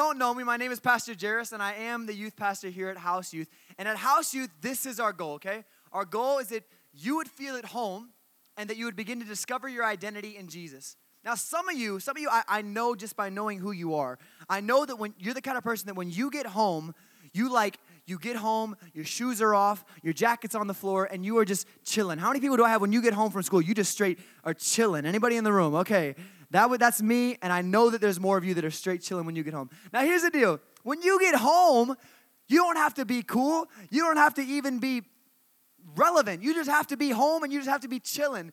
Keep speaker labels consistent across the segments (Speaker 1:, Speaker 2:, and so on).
Speaker 1: don't know me, my name is Pastor Jairus, and I am the youth pastor here at House Youth. And at House Youth, this is our goal, okay? Our goal is that you would feel at home and that you would begin to discover your identity in Jesus. Now, some of you, some of you, I, I know just by knowing who you are. I know that when you're the kind of person that when you get home, you like, you get home, your shoes are off, your jacket's on the floor, and you are just chilling. How many people do I have when you get home from school? You just straight are chilling. Anybody in the room? Okay. That would, that's me, and I know that there's more of you that are straight chilling when you get home. Now, here's the deal when you get home, you don't have to be cool, you don't have to even be relevant. You just have to be home and you just have to be chilling.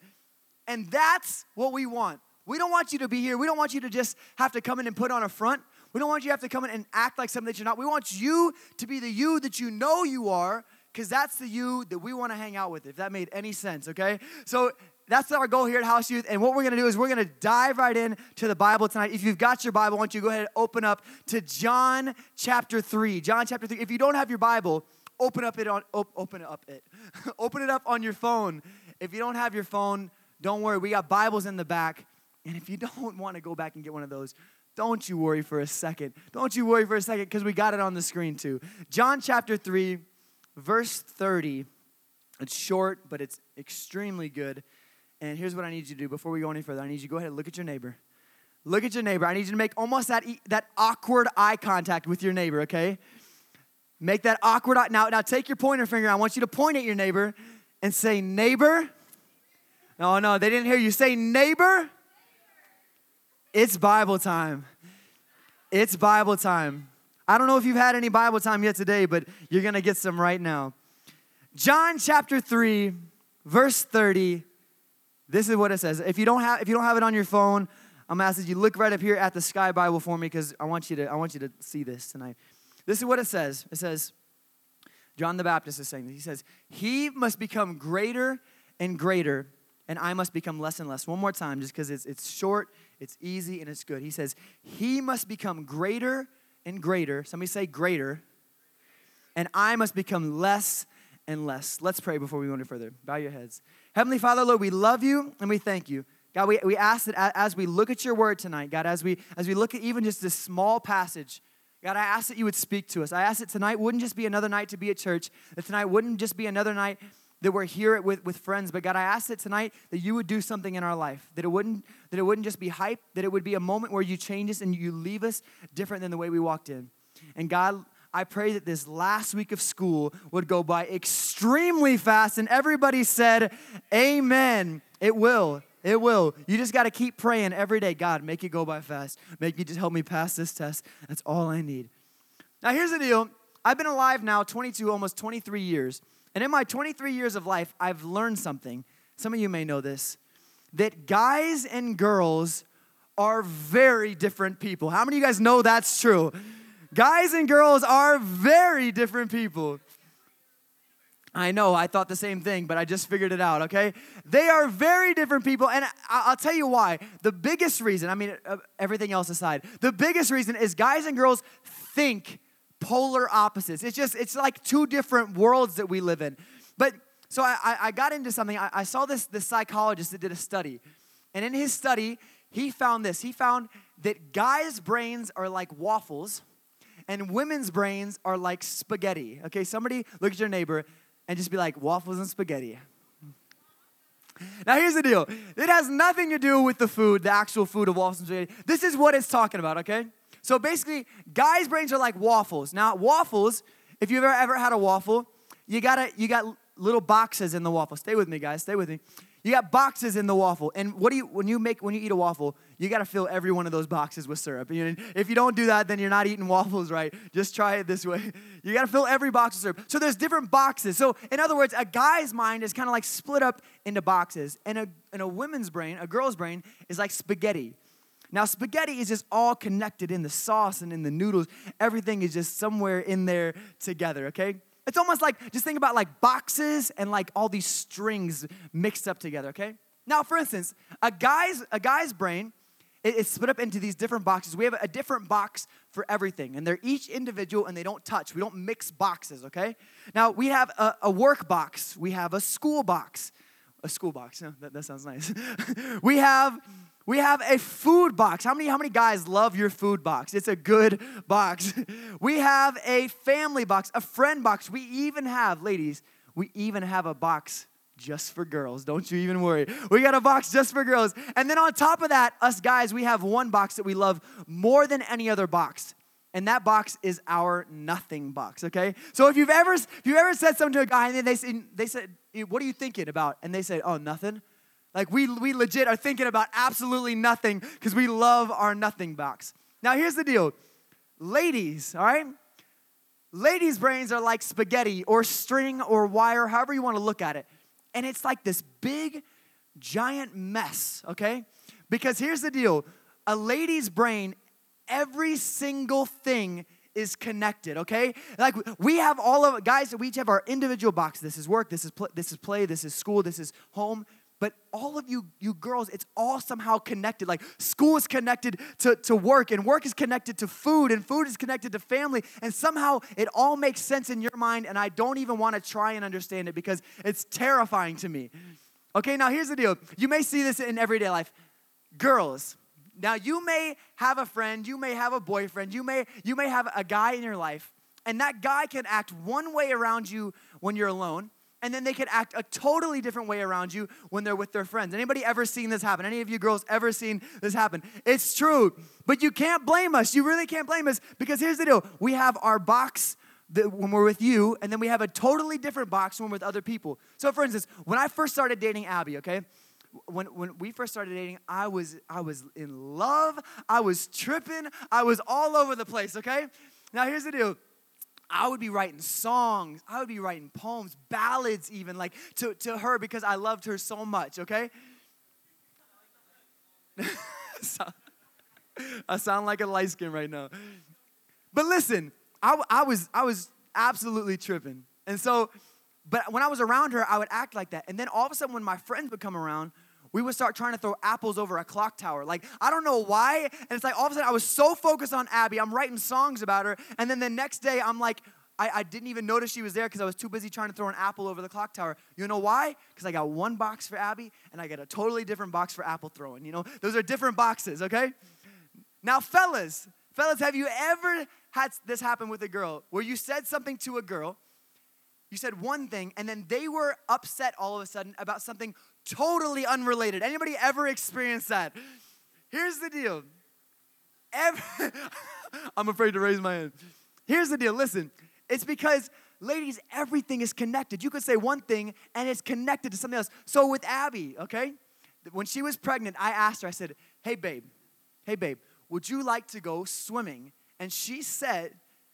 Speaker 1: And that's what we want. We don't want you to be here. We don't want you to just have to come in and put on a front. We don't want you to have to come in and act like something that you're not. We want you to be the you that you know you are, because that's the you that we want to hang out with, if that made any sense, okay? So that's our goal here at House Youth. And what we're going to do is we're going to dive right in to the Bible tonight. If you've got your Bible, I want you go ahead and open up to John chapter 3. John chapter 3. If you don't have your Bible, open up it on op, open up it. open it up on your phone. If you don't have your phone, don't worry. We got Bibles in the back. And if you don't want to go back and get one of those, don't you worry for a second. Don't you worry for a second because we got it on the screen too. John chapter 3, verse 30. It's short, but it's extremely good. And here's what I need you to do before we go any further. I need you to go ahead and look at your neighbor. Look at your neighbor. I need you to make almost that, that awkward eye contact with your neighbor, okay? Make that awkward eye. Now, now take your pointer finger. I want you to point at your neighbor and say, neighbor. No, no, they didn't hear you. Say, neighbor. It's Bible time. It's Bible time. I don't know if you've had any Bible time yet today, but you're going to get some right now. John chapter 3, verse 30 this is what it says. If you don't have, if you don't have it on your phone, I'm asking you look right up here at the Sky Bible for me because I want you to I want you to see this tonight. This is what it says. It says, John the Baptist is saying this. He says, He must become greater and greater, and I must become less and less. One more time, just because it's, it's short, it's easy, and it's good. He says, He must become greater and greater. Somebody say greater. And I must become less and less. Let's pray before we go any further. Bow your heads. Heavenly Father, Lord, we love you and we thank you. God, we, we ask that as we look at your word tonight, God, as we as we look at even just this small passage, God, I ask that you would speak to us. I ask that tonight wouldn't just be another night to be at church, that tonight wouldn't just be another night that we're here with, with friends, but God, I ask that tonight that you would do something in our life, that it wouldn't that it wouldn't just be hype, that it would be a moment where you change us and you leave us different than the way we walked in. And God, I pray that this last week of school would go by extremely fast. And everybody said, Amen. It will. It will. You just got to keep praying every day. God, make it go by fast. Make me just help me pass this test. That's all I need. Now, here's the deal I've been alive now 22, almost 23 years. And in my 23 years of life, I've learned something. Some of you may know this that guys and girls are very different people. How many of you guys know that's true? Guys and girls are very different people. I know, I thought the same thing, but I just figured it out, okay? They are very different people, and I'll tell you why. The biggest reason, I mean, uh, everything else aside, the biggest reason is guys and girls think polar opposites. It's just, it's like two different worlds that we live in. But so I, I got into something. I, I saw this, this psychologist that did a study, and in his study, he found this. He found that guys' brains are like waffles, and women's brains are like spaghetti. Okay, somebody look at your neighbor and just be like, waffles and spaghetti. Now, here's the deal it has nothing to do with the food, the actual food of waffles and spaghetti. This is what it's talking about, okay? So basically, guys' brains are like waffles. Now, waffles, if you've ever, ever had a waffle, you gotta, you got little boxes in the waffle. Stay with me, guys, stay with me. You got boxes in the waffle. And what do you when you make when you eat a waffle, you got to fill every one of those boxes with syrup. And if you don't do that, then you're not eating waffles right. Just try it this way. You got to fill every box with syrup. So there's different boxes. So in other words, a guy's mind is kind of like split up into boxes, and a and a woman's brain, a girl's brain, is like spaghetti. Now, spaghetti is just all connected in the sauce and in the noodles. Everything is just somewhere in there together, okay? It's almost like, just think about like boxes and like all these strings mixed up together, okay? Now, for instance, a guy's, a guy's brain is split up into these different boxes. We have a different box for everything, and they're each individual and they don't touch. We don't mix boxes, okay? Now, we have a, a work box, we have a school box. A school box, that, that sounds nice. we have We have a food box. How many, how many guys love your food box? It's a good box. We have a family box, a friend box. We even have, ladies, we even have a box just for girls. Don't you even worry. We got a box just for girls. And then on top of that, us guys, we have one box that we love more than any other box. And that box is our nothing box, okay? So if you've ever if you've ever said something to a guy and then they say, they said, "What are you thinking about?" and they say, "Oh, nothing." Like we we legit are thinking about absolutely nothing because we love our nothing box. Now here's the deal. Ladies, all right? Ladies' brains are like spaghetti or string or wire, however you want to look at it and it's like this big, giant mess, okay? Because here's the deal a lady's brain, every single thing is connected, okay? Like we have all of guys, we each have our individual box. This is work, this is pl- this is play, this is school, this is home. But all of you, you girls, it's all somehow connected. Like school is connected to, to work, and work is connected to food, and food is connected to family. And somehow it all makes sense in your mind, and I don't even want to try and understand it because it's terrifying to me. Okay, now here's the deal. You may see this in everyday life. Girls, now you may have a friend, you may have a boyfriend, you may you may have a guy in your life, and that guy can act one way around you when you're alone and then they could act a totally different way around you when they're with their friends. Anybody ever seen this happen? Any of you girls ever seen this happen? It's true, but you can't blame us. You really can't blame us because here's the deal: we have our box when we're with you, and then we have a totally different box when we're with other people. So, for instance, when I first started dating Abby, okay. When, when we first started dating, I was I was in love. I was tripping. I was all over the place. Okay. Now here's the deal I would be writing songs. I would be writing poems, ballads, even like to, to her because I loved her so much, okay? I sound like a light skin right now. But listen, I, I, was, I was absolutely tripping. And so, but when I was around her, I would act like that. And then all of a sudden, when my friends would come around, we would start trying to throw apples over a clock tower. Like, I don't know why. And it's like all of a sudden I was so focused on Abby, I'm writing songs about her. And then the next day I'm like, I, I didn't even notice she was there because I was too busy trying to throw an apple over the clock tower. You know why? Because I got one box for Abby and I got a totally different box for apple throwing. You know, those are different boxes, okay? Now, fellas, fellas, have you ever had this happen with a girl where you said something to a girl? You said one thing, and then they were upset all of a sudden about something totally unrelated. Anybody ever experienced that? Here's the deal. Every, I'm afraid to raise my hand. Here's the deal. Listen, it's because, ladies, everything is connected. You could say one thing and it's connected to something else. So with Abby, okay, when she was pregnant, I asked her, I said, hey, babe, hey, babe, would you like to go swimming? And she said,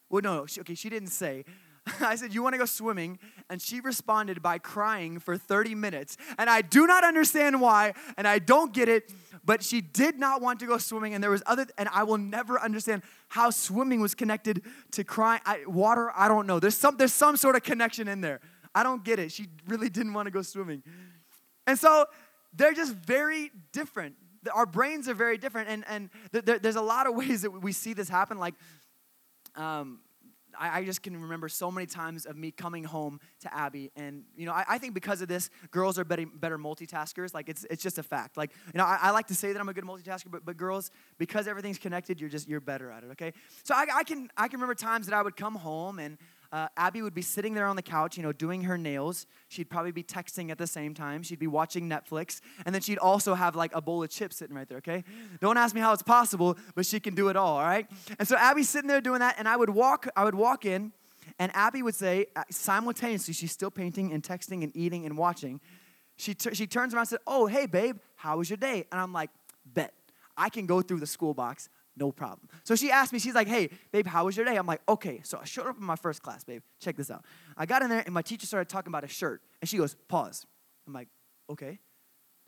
Speaker 1: well, no, she, okay, she didn't say. I said, You want to go swimming? And she responded by crying for 30 minutes. And I do not understand why, and I don't get it, but she did not want to go swimming. And there was other, and I will never understand how swimming was connected to crying. I, water, I don't know. There's some, there's some sort of connection in there. I don't get it. She really didn't want to go swimming. And so they're just very different. Our brains are very different. And, and there, there's a lot of ways that we see this happen. Like, um, I, I, just can remember so many times of me coming home to Abby, and you know, I, I think because of this, girls are better, better multitaskers. Like it's it's just a fact. Like you know, I, I, like to say that I'm a good multitasker, but but girls, because everything's connected, you're just you're better at it. Okay, so I, I can I can remember times that I would come home and uh, Abby would be sitting there on the couch, you know, doing her nails. She'd probably be texting at the same time. She'd be watching Netflix. And then she'd also have like a bowl of chips sitting right there, okay? Don't ask me how it's possible, but she can do it all, all right? And so Abby's sitting there doing that, and I would walk, I would walk in, and Abby would say, uh, simultaneously, she's still painting and texting and eating and watching. She, t- she turns around and said, Oh, hey, babe, how was your day? And I'm like, Bet. I can go through the school box no problem. So she asked me, she's like, hey, babe, how was your day? I'm like, okay. So I showed up in my first class, babe. Check this out. I got in there and my teacher started talking about a shirt. And she goes, pause. I'm like, okay,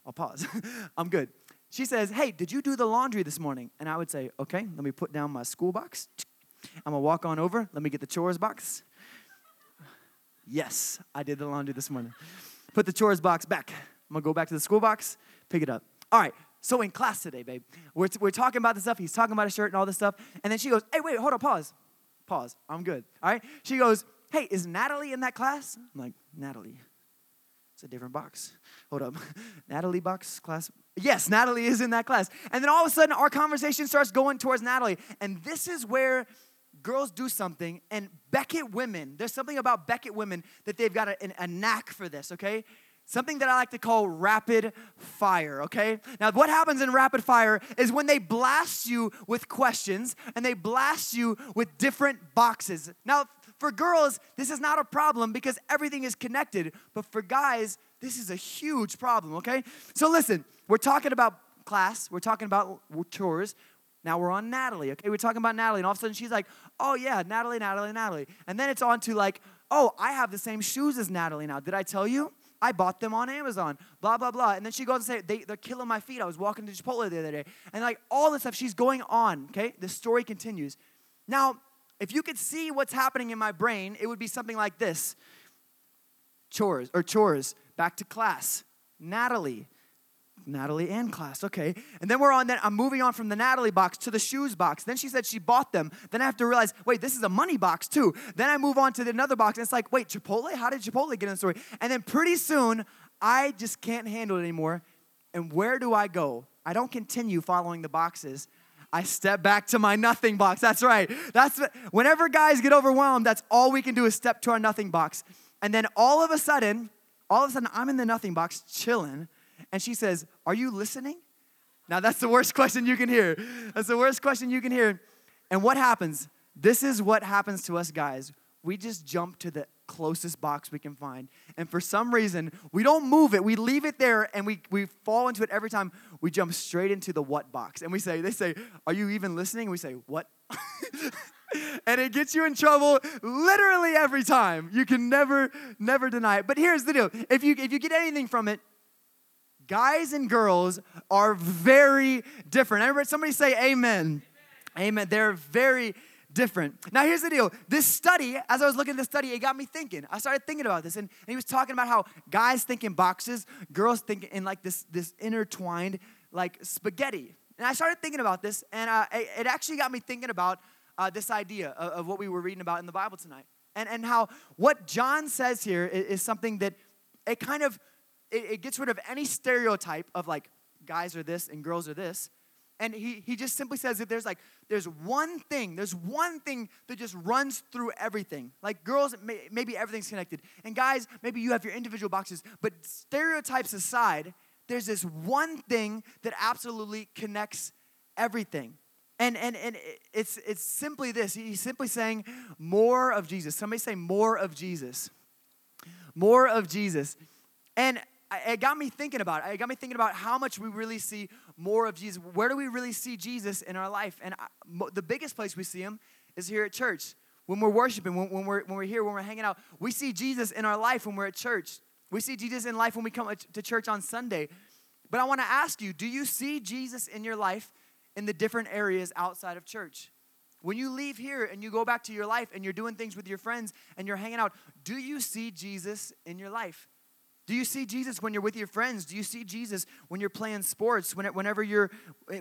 Speaker 1: I'll pause. I'm good. She says, hey, did you do the laundry this morning? And I would say, okay, let me put down my school box. I'm gonna walk on over. Let me get the chores box. Yes, I did the laundry this morning. Put the chores box back. I'm gonna go back to the school box, pick it up. All right, so in class today, babe, we're, we're talking about this stuff. He's talking about a shirt and all this stuff. And then she goes, hey, wait, hold on, pause. Pause. I'm good. All right. She goes, hey, is Natalie in that class? I'm like, Natalie. It's a different box. Hold up. Natalie box class. Yes, Natalie is in that class. And then all of a sudden, our conversation starts going towards Natalie. And this is where girls do something. And Beckett women, there's something about Beckett women that they've got a, a knack for this, okay? Something that I like to call rapid fire, okay? Now, what happens in rapid fire is when they blast you with questions and they blast you with different boxes. Now, for girls, this is not a problem because everything is connected. But for guys, this is a huge problem, okay? So listen, we're talking about class, we're talking about chores. Now we're on Natalie, okay? We're talking about Natalie, and all of a sudden she's like, oh yeah, Natalie, Natalie, Natalie. And then it's on to like, oh, I have the same shoes as Natalie now. Did I tell you? I bought them on Amazon, blah, blah, blah. And then she goes and say, they, they're killing my feet. I was walking to Chipotle the other day. And like all this stuff, she's going on, okay? The story continues. Now, if you could see what's happening in my brain, it would be something like this chores, or chores, back to class. Natalie, Natalie and class, okay. And then we're on that, I'm moving on from the Natalie box to the shoes box. Then she said she bought them. Then I have to realize, wait, this is a money box too. Then I move on to another box, and it's like, wait, Chipotle? How did Chipotle get in the story? And then pretty soon, I just can't handle it anymore. And where do I go? I don't continue following the boxes. I step back to my nothing box. That's right. That's whenever guys get overwhelmed, that's all we can do is step to our nothing box. And then all of a sudden, all of a sudden I'm in the nothing box chilling and she says, "Are you listening?" Now that's the worst question you can hear. That's the worst question you can hear. And what happens? This is what happens to us guys. We just jump to the closest box we can find. And for some reason, we don't move it. We leave it there and we, we fall into it every time. We jump straight into the what box. And we say, they say, Are you even listening? we say, What? and it gets you in trouble literally every time. You can never, never deny it. But here's the deal if you, if you get anything from it, guys and girls are very different. Everybody, somebody say amen. amen. Amen. They're very different. Now, here's the deal. This study, as I was looking at this study, it got me thinking. I started thinking about this, and, and he was talking about how guys think in boxes, girls think in like this, this intertwined, like spaghetti. And I started thinking about this, and uh, it, it, actually got me thinking about uh, this idea of, of, what we were reading about in the Bible tonight. And, and how what John says here is, is something that it kind of it, it gets rid of any stereotype of like guys are this and girls are this. And he, he just simply says that there's like there's one thing there's one thing that just runs through everything. Like girls may, maybe everything's connected. And guys maybe you have your individual boxes. But stereotypes aside there's this one thing that absolutely connects everything. And and and it's it's simply this. He's simply saying more of jesus. Somebody say more of jesus. More of jesus. And it got me thinking about it. It got me thinking about how much we really see more of Jesus. Where do we really see Jesus in our life? And I, the biggest place we see him is here at church. When we're worshiping, when, when, we're, when we're here, when we're hanging out, we see Jesus in our life when we're at church. We see Jesus in life when we come to church on Sunday. But I want to ask you do you see Jesus in your life in the different areas outside of church? When you leave here and you go back to your life and you're doing things with your friends and you're hanging out, do you see Jesus in your life? Do you see Jesus when you're with your friends? Do you see Jesus when you're playing sports? When, whenever you're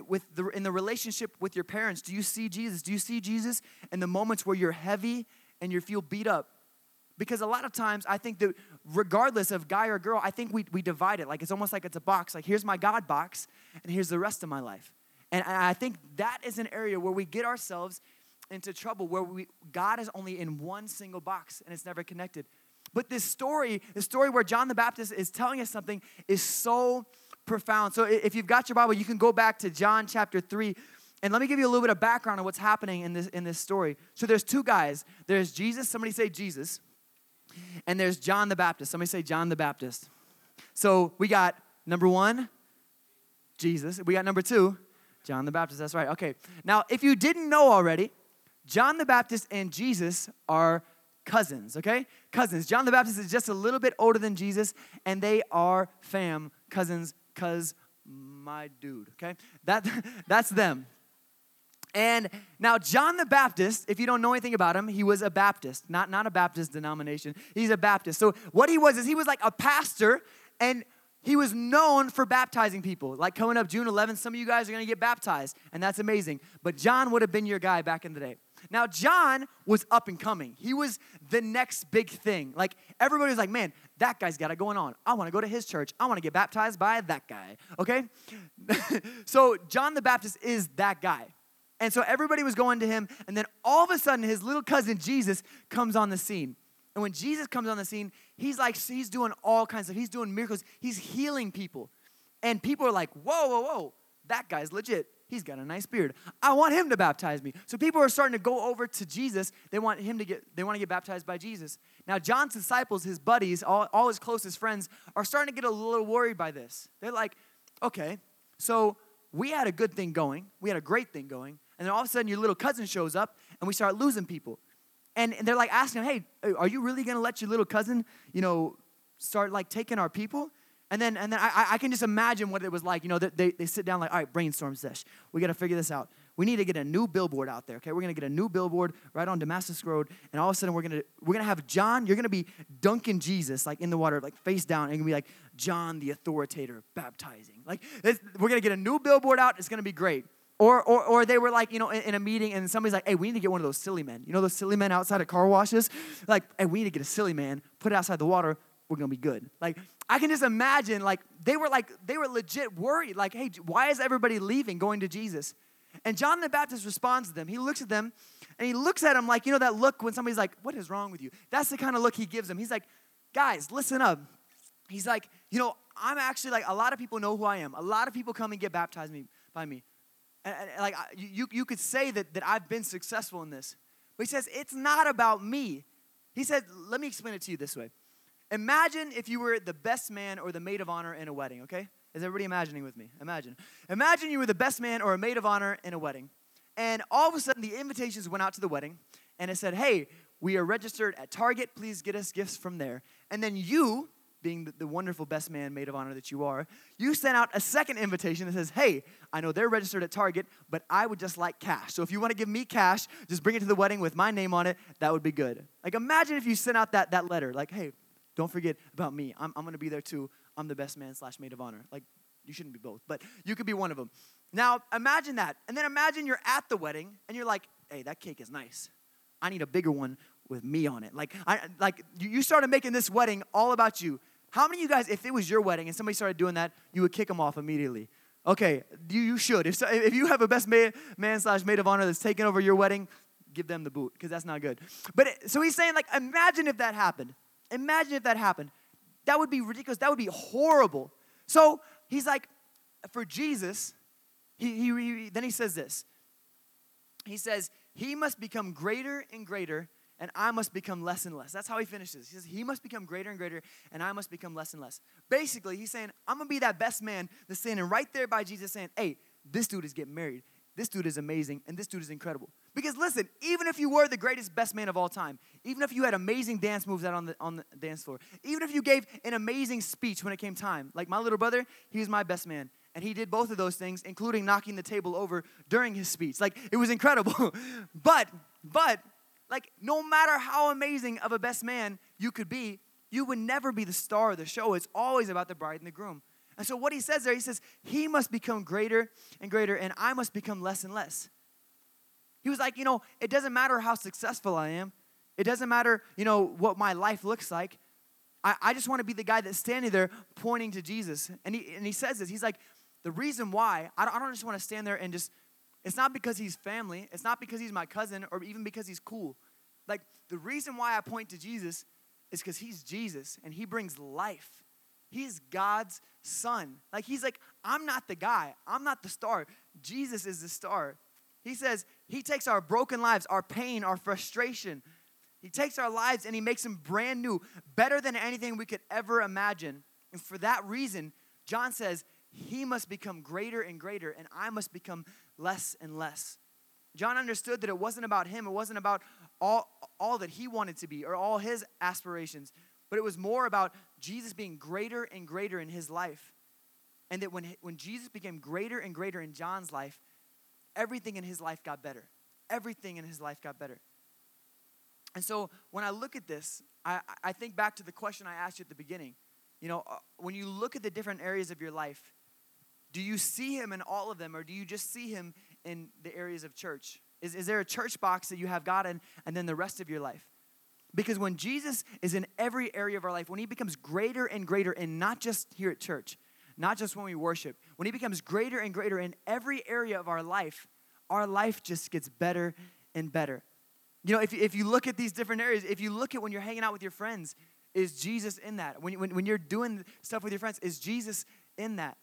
Speaker 1: with the, in the relationship with your parents, do you see Jesus? Do you see Jesus in the moments where you're heavy and you feel beat up? Because a lot of times I think that regardless of guy or girl, I think we, we divide it. Like it's almost like it's a box. Like here's my God box, and here's the rest of my life. And I think that is an area where we get ourselves into trouble, where we, God is only in one single box and it's never connected. But this story, the story where John the Baptist is telling us something, is so profound. So if you've got your Bible, you can go back to John chapter 3. And let me give you a little bit of background on what's happening in this, in this story. So there's two guys. There's Jesus, somebody say Jesus. And there's John the Baptist. Somebody say John the Baptist. So we got number one, Jesus. We got number two, John the Baptist. That's right. Okay. Now, if you didn't know already, John the Baptist and Jesus are cousins, okay? Cousins. John the Baptist is just a little bit older than Jesus, and they are fam, cousins, cuz my dude, okay? That, that's them. And now, John the Baptist, if you don't know anything about him, he was a Baptist, not, not a Baptist denomination. He's a Baptist. So, what he was is he was like a pastor, and he was known for baptizing people. Like coming up June 11th, some of you guys are gonna get baptized, and that's amazing. But John would have been your guy back in the day. Now, John was up and coming. He was the next big thing. Like, everybody was like, man, that guy's got it going on. I want to go to his church. I want to get baptized by that guy. Okay? so John the Baptist is that guy. And so everybody was going to him, and then all of a sudden, his little cousin Jesus comes on the scene. And when Jesus comes on the scene, he's like, he's doing all kinds of, he's doing miracles, he's healing people. And people are like, whoa, whoa, whoa, that guy's legit. He's got a nice beard. I want him to baptize me. So people are starting to go over to Jesus. They want him to get, they want to get baptized by Jesus. Now, John's disciples, his buddies, all, all his closest friends, are starting to get a little worried by this. They're like, okay, so we had a good thing going, we had a great thing going, and then all of a sudden your little cousin shows up and we start losing people. And, and they're like asking him, hey, are you really gonna let your little cousin, you know, start like taking our people? And then, and then I, I can just imagine what it was like. You know, they, they sit down like, all right, brainstorm sesh. We got to figure this out. We need to get a new billboard out there. Okay, we're gonna get a new billboard right on Damascus Road, and all of a sudden we're gonna we're gonna have John. You're gonna be dunking Jesus like in the water, like face down, and be like John the authoritator baptizing. Like we're gonna get a new billboard out. It's gonna be great. Or, or, or they were like, you know, in, in, a meeting and somebody's like, hey, we need to get one of those silly men. You know those silly men outside of car washes? Like, hey, we need to get a silly man, put it outside the water, we're gonna be good. Like, I can just imagine, like, they were like, they were legit worried. Like, hey, why is everybody leaving, going to Jesus? And John the Baptist responds to them. He looks at them and he looks at them like, you know, that look when somebody's like, what is wrong with you? That's the kind of look he gives them. He's like, guys, listen up. He's like, you know, I'm actually like, a lot of people know who I am. A lot of people come and get baptized me, by me. And, and like, you, you could say that, that I've been successful in this. But he says, it's not about me. He said, let me explain it to you this way. Imagine if you were the best man or the maid of honor in a wedding, okay? Is everybody imagining with me? Imagine. Imagine you were the best man or a maid of honor in a wedding. And all of a sudden, the invitations went out to the wedding, and it said, hey, we are registered at Target. Please get us gifts from there. And then you, being the, the, wonderful best man, maid of honor that you are, you sent out a second invitation that says, Hey, I know they're registered at Target, but I would just like cash. So if you want to give me cash, just bring it to the wedding with my name on it. That would be good. Like, imagine if you sent out that, that letter, like, Hey, don't forget about me. I'm, I'm going to be there too. I'm the best man slash maid of honor. Like, you shouldn't be both, but you could be one of them. Now, imagine that. And then imagine you're at the wedding and you're like, Hey, that cake is nice. I need a bigger one with me on it. Like, I, like you started making this wedding all about you. How many of you guys, if it was your wedding and somebody started doing that, you would kick them off immediately? Okay, you, you should. If, so, if you have a best man, man slash maid of honor that's taking over your wedding, give them the boot because that's not good. But it, so he's saying, like, imagine if that happened. Imagine if that happened. That would be ridiculous. That would be horrible. So he's like, for Jesus, he, he, he then he says this. He says, He must become greater and greater, and I must become less and less. That's how he finishes. He says, He must become greater and greater, and I must become less and less. Basically, he's saying, I'm gonna be that best man that's standing right there by Jesus saying, Hey, this dude is getting married. This dude is amazing, and this dude is incredible. Because listen, even if you were the greatest, best man of all time, even if you had amazing dance moves out on the, on the dance floor, even if you gave an amazing speech when it came time, like my little brother, he was my best man. And he did both of those things, including knocking the table over during his speech. Like, it was incredible. but, but, like, no matter how amazing of a best man you could be, you would never be the star of the show. It's always about the bride and the groom. And so, what he says there, he says, He must become greater and greater, and I must become less and less. He was like, You know, it doesn't matter how successful I am, it doesn't matter, you know, what my life looks like. I, I just want to be the guy that's standing there pointing to Jesus. And he, and he says this He's like, The reason why, I don't, I don't just want to stand there and just, it's not because he's family, it's not because he's my cousin, or even because he's cool. Like, the reason why I point to Jesus is because he's Jesus and he brings life. He's God's son. Like, he's like, I'm not the guy, I'm not the star. Jesus is the star. He says, He takes our broken lives, our pain, our frustration. He takes our lives and He makes them brand new, better than anything we could ever imagine. And for that reason, John says, He must become greater and greater, and I must become less and less. John understood that it wasn't about him, it wasn't about all, all that he wanted to be or all his aspirations, but it was more about Jesus being greater and greater in his life. And that when, when Jesus became greater and greater in John's life, everything in his life got better. Everything in his life got better. And so when I look at this, I, I think back to the question I asked you at the beginning. You know, uh, when you look at the different areas of your life, do you see him in all of them or do you just see him in the areas of church? Is, is there a church box that you have God in and then the rest of your life? Because when Jesus is in every area of our life, when he becomes greater and greater, and not just here at church, not just when we worship, when he becomes greater and greater in every area of our life, our life just gets better and better. You know, if, if you look at these different areas, if you look at when you're hanging out with your friends, is Jesus in that? When, when, when you're doing stuff with your friends, is Jesus in that?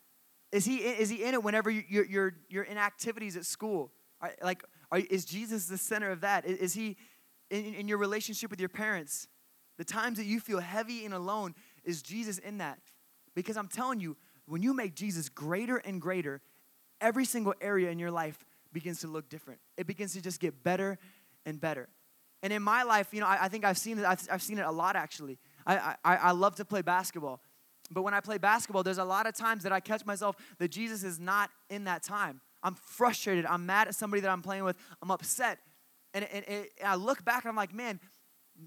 Speaker 1: Is he, is he in it whenever you're, you're, you're in activities at school? Like, are, is Jesus the center of that? Is, is he in, in your relationship with your parents? The times that you feel heavy and alone, is Jesus in that? Because I'm telling you, when you make Jesus greater and greater, every single area in your life begins to look different. It begins to just get better and better. And in my life, you know, I, I think I've seen it. I've, I've, seen it a lot actually. I, I, I love to play basketball, but when I play basketball, there's a lot of times that I catch myself that Jesus is not in that time. I'm frustrated. I'm mad at somebody that I'm playing with. I'm upset. And, and, and I look back and I'm like, man,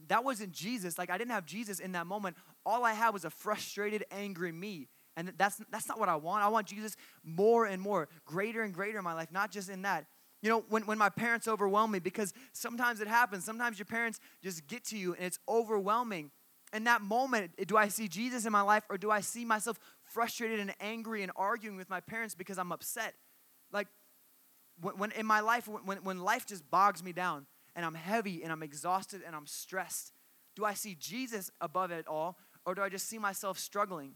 Speaker 1: that wasn't Jesus. Like, I didn't have Jesus in that moment. All I had was a frustrated, angry me. And that's, that's not what I want. I want Jesus more and more, greater and greater in my life, not just in that. You know, when, when my parents overwhelm me, because sometimes it happens. Sometimes your parents just get to you and it's overwhelming. In that moment, do I see Jesus in my life or do I see myself frustrated and angry and arguing with my parents because I'm upset? Like, when, when in my life, when, when life just bogs me down and I'm heavy and I'm exhausted and I'm stressed, do I see Jesus above it all or do I just see myself struggling?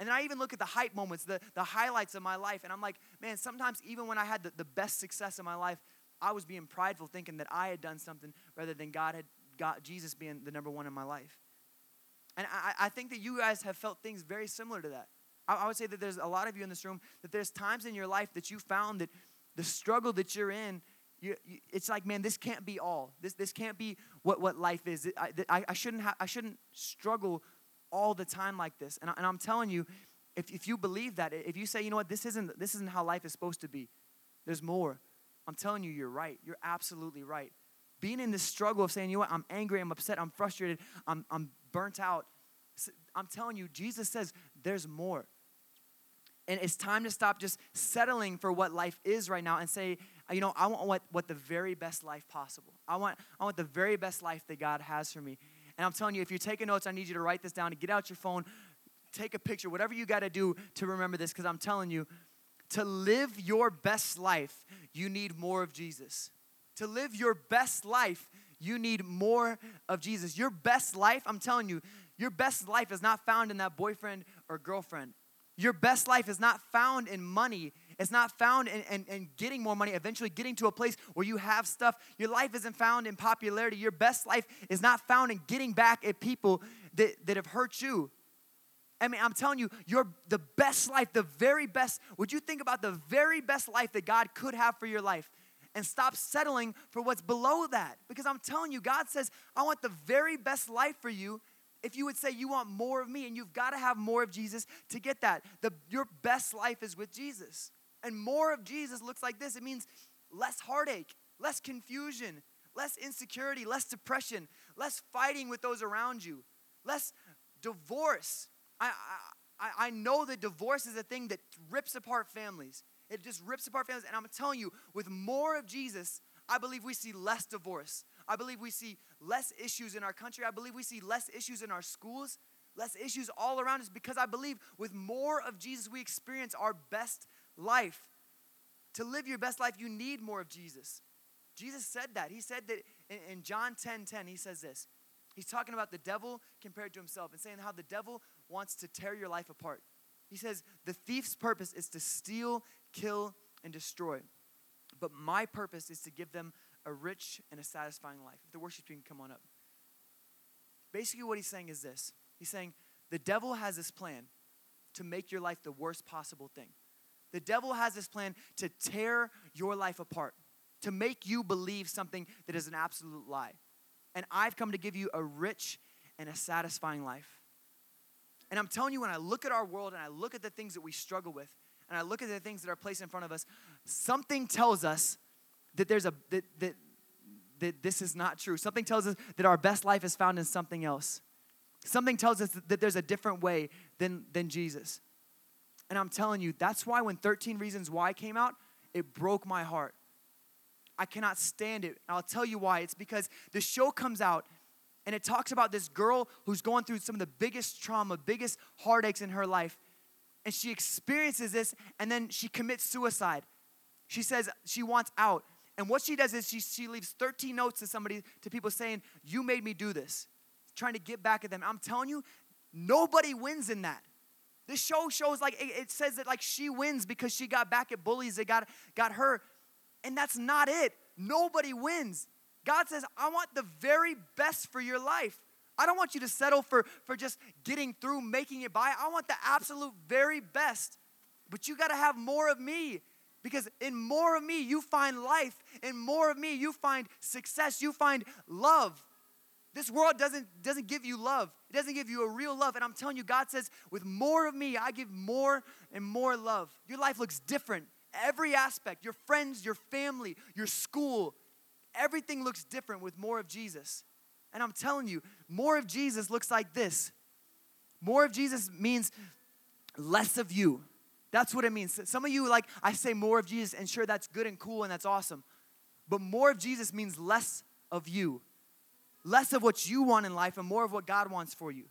Speaker 1: And then I even look at the hype moments, the, the highlights of my life, and I'm like, man, sometimes even when I had the, the best success in my life, I was being prideful, thinking that I had done something rather than God had got Jesus being the number one in my life. And I, I think that you guys have felt things very similar to that. I, I would say that there's a lot of you in this room that there's times in your life that you found that the struggle that you're in, you, you, it's like, man, this can't be all. This, this can't be what, what life is. I, I, I shouldn't ha- I shouldn't struggle all the time like this. And, I, I'm telling you, if, if you believe that, if you say, you know what, this isn't, this isn't how life is supposed to be, there's more. I'm telling you, you're right. You're absolutely right. Being in this struggle of saying, you know what, I'm angry, I'm upset, I'm frustrated, I'm, I'm burnt out. I'm telling you, Jesus says there's more. And it's time to stop just settling for what life is right now and say, uh, you know, I want what, what the very best life possible. I want, I want the very best life that God has for me. And I'm telling you, if you're taking notes, I need you to write this down and get out your phone, take a picture, whatever you got to do to remember this, because I'm telling you, to live your best life, you need more of Jesus. To live your best life, you need more of Jesus. Your best life, I'm telling you, your best life is not found in that boyfriend or girlfriend. Your best life is not found in money. It's not found in, in, in, getting more money, eventually getting to a place where you have stuff. Your life isn't found in popularity. Your best life is not found in getting back at people that, that have hurt you. I mean, I'm telling you, you're the best life, the very best. Would you think about the very best life that God could have for your life? And stop settling for what's below that. Because I'm telling you, God says, I want the very best life for you if you would say you want more of me and you've got to have more of Jesus to get that, the, your best life is with Jesus. And more of Jesus looks like this it means less heartache, less confusion, less insecurity, less depression, less fighting with those around you, less divorce. I, I, I know that divorce is a thing that rips apart families. It just rips apart families. And I'm telling you, with more of Jesus, I believe we see less divorce. I believe we see less issues in our country. I believe we see less issues in our schools, less issues all around us because I believe with more of Jesus, we experience our best life. To live your best life, you need more of Jesus. Jesus said that. He said that in, John 10 10, he says this. He's talking about the devil compared to himself and saying how the devil wants to tear your life apart. He says, The thief's purpose is to steal, kill, and destroy. But my purpose is to give them a rich and a satisfying life. If the worship team can come on up. Basically, what he's saying is this He's saying, the devil has this plan to make your life the worst possible thing. The devil has this plan to tear your life apart, to make you believe something that is an absolute lie. And I've come to give you a rich and a satisfying life. And I'm telling you, when I look at our world and I look at the things that we struggle with, and I look at the things that are placed in front of us, something tells us that there's a that, that that this is not true. Something tells us that our best life is found in something else. Something tells us that there's a different way than, than Jesus. And I'm telling you, that's why when 13 Reasons Why came out, it broke my heart. I cannot stand it. And I'll tell you why. It's because the show comes out And it talks about this girl who's going through some of the biggest trauma, biggest heartaches in her life. And she experiences this and then she commits suicide. She says she wants out. And what she does is she, she leaves 13 notes to somebody, to people saying, You made me do this, trying to get back at them. I'm telling you, nobody wins in that. This show shows like, it, it says that like she wins because she got back at bullies that got, got her. And that's not it. Nobody wins. God says, I want the very best for your life. I don't want you to settle for, for just getting through, making it by. I want the absolute very best. But you got to have more of me. Because in more of me, you find life. In more of me, you find success. You find love. This world doesn't, doesn't give you love. It doesn't give you a real love. And I'm telling you, God says, with more of me, I give more and more love. Your life looks different. Every aspect, your friends, your family, your school, everything looks different with more of Jesus. And I'm telling you, more of Jesus looks like this. More of Jesus means less of you. That's what it means. Some of you, like, I say more of Jesus, and sure, that's good and cool and that's awesome. But more of Jesus means less of you, less of what you want in life, and more of what God wants for you.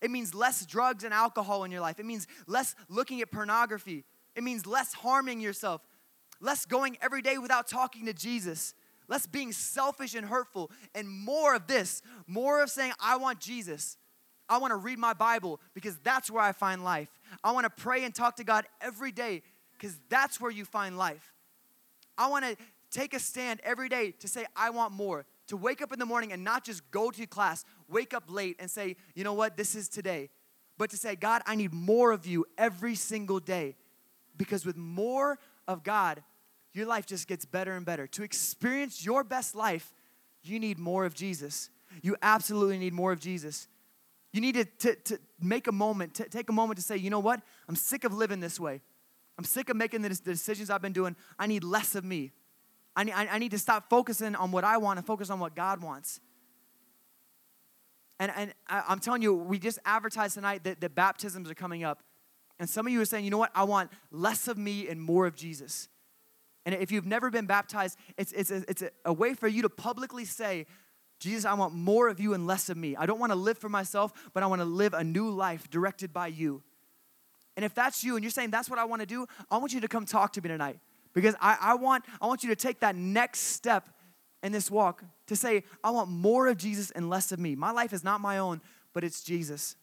Speaker 1: It means less drugs and alcohol in your life. It means less looking at pornography. It means less harming yourself, less going every day without talking to Jesus, less being selfish and hurtful, and more of this, more of saying, I want Jesus. I want to read my Bible because that's where I find life. I want to pray and talk to God every day because that's where you find life. I want to take a stand every day to say, I want more. To wake up in the morning and not just go to class, wake up late and say, you know what, this is today. But to say, God, I need more of you every single day. Because with more of God, your life just gets better and better. To experience your best life, you need more of Jesus. You absolutely need more of Jesus. You need to, to, to make a moment, to take a moment to say, you know what? I'm sick of living this way. I'm sick of making the, the decisions I've been doing. I need less of me. I need, I, I need to stop focusing on what I want and focus on what God wants. And, and I, I'm telling you, we just advertised tonight that the baptisms are coming up. And some of you are saying, you know what? I want less of me and more of Jesus. And if you've never been baptized, it's, it's, a, it's a way for you to publicly say, Jesus, I want more of you and less of me. I don't want to live for myself, but I want to live a new life directed by you. And if that's you and you're saying that's what I want to do, I want you to come talk to me tonight because I, I, want, I want you to take that next step in this walk to say, I want more of Jesus and less of me. My life is not my own, but it's Jesus.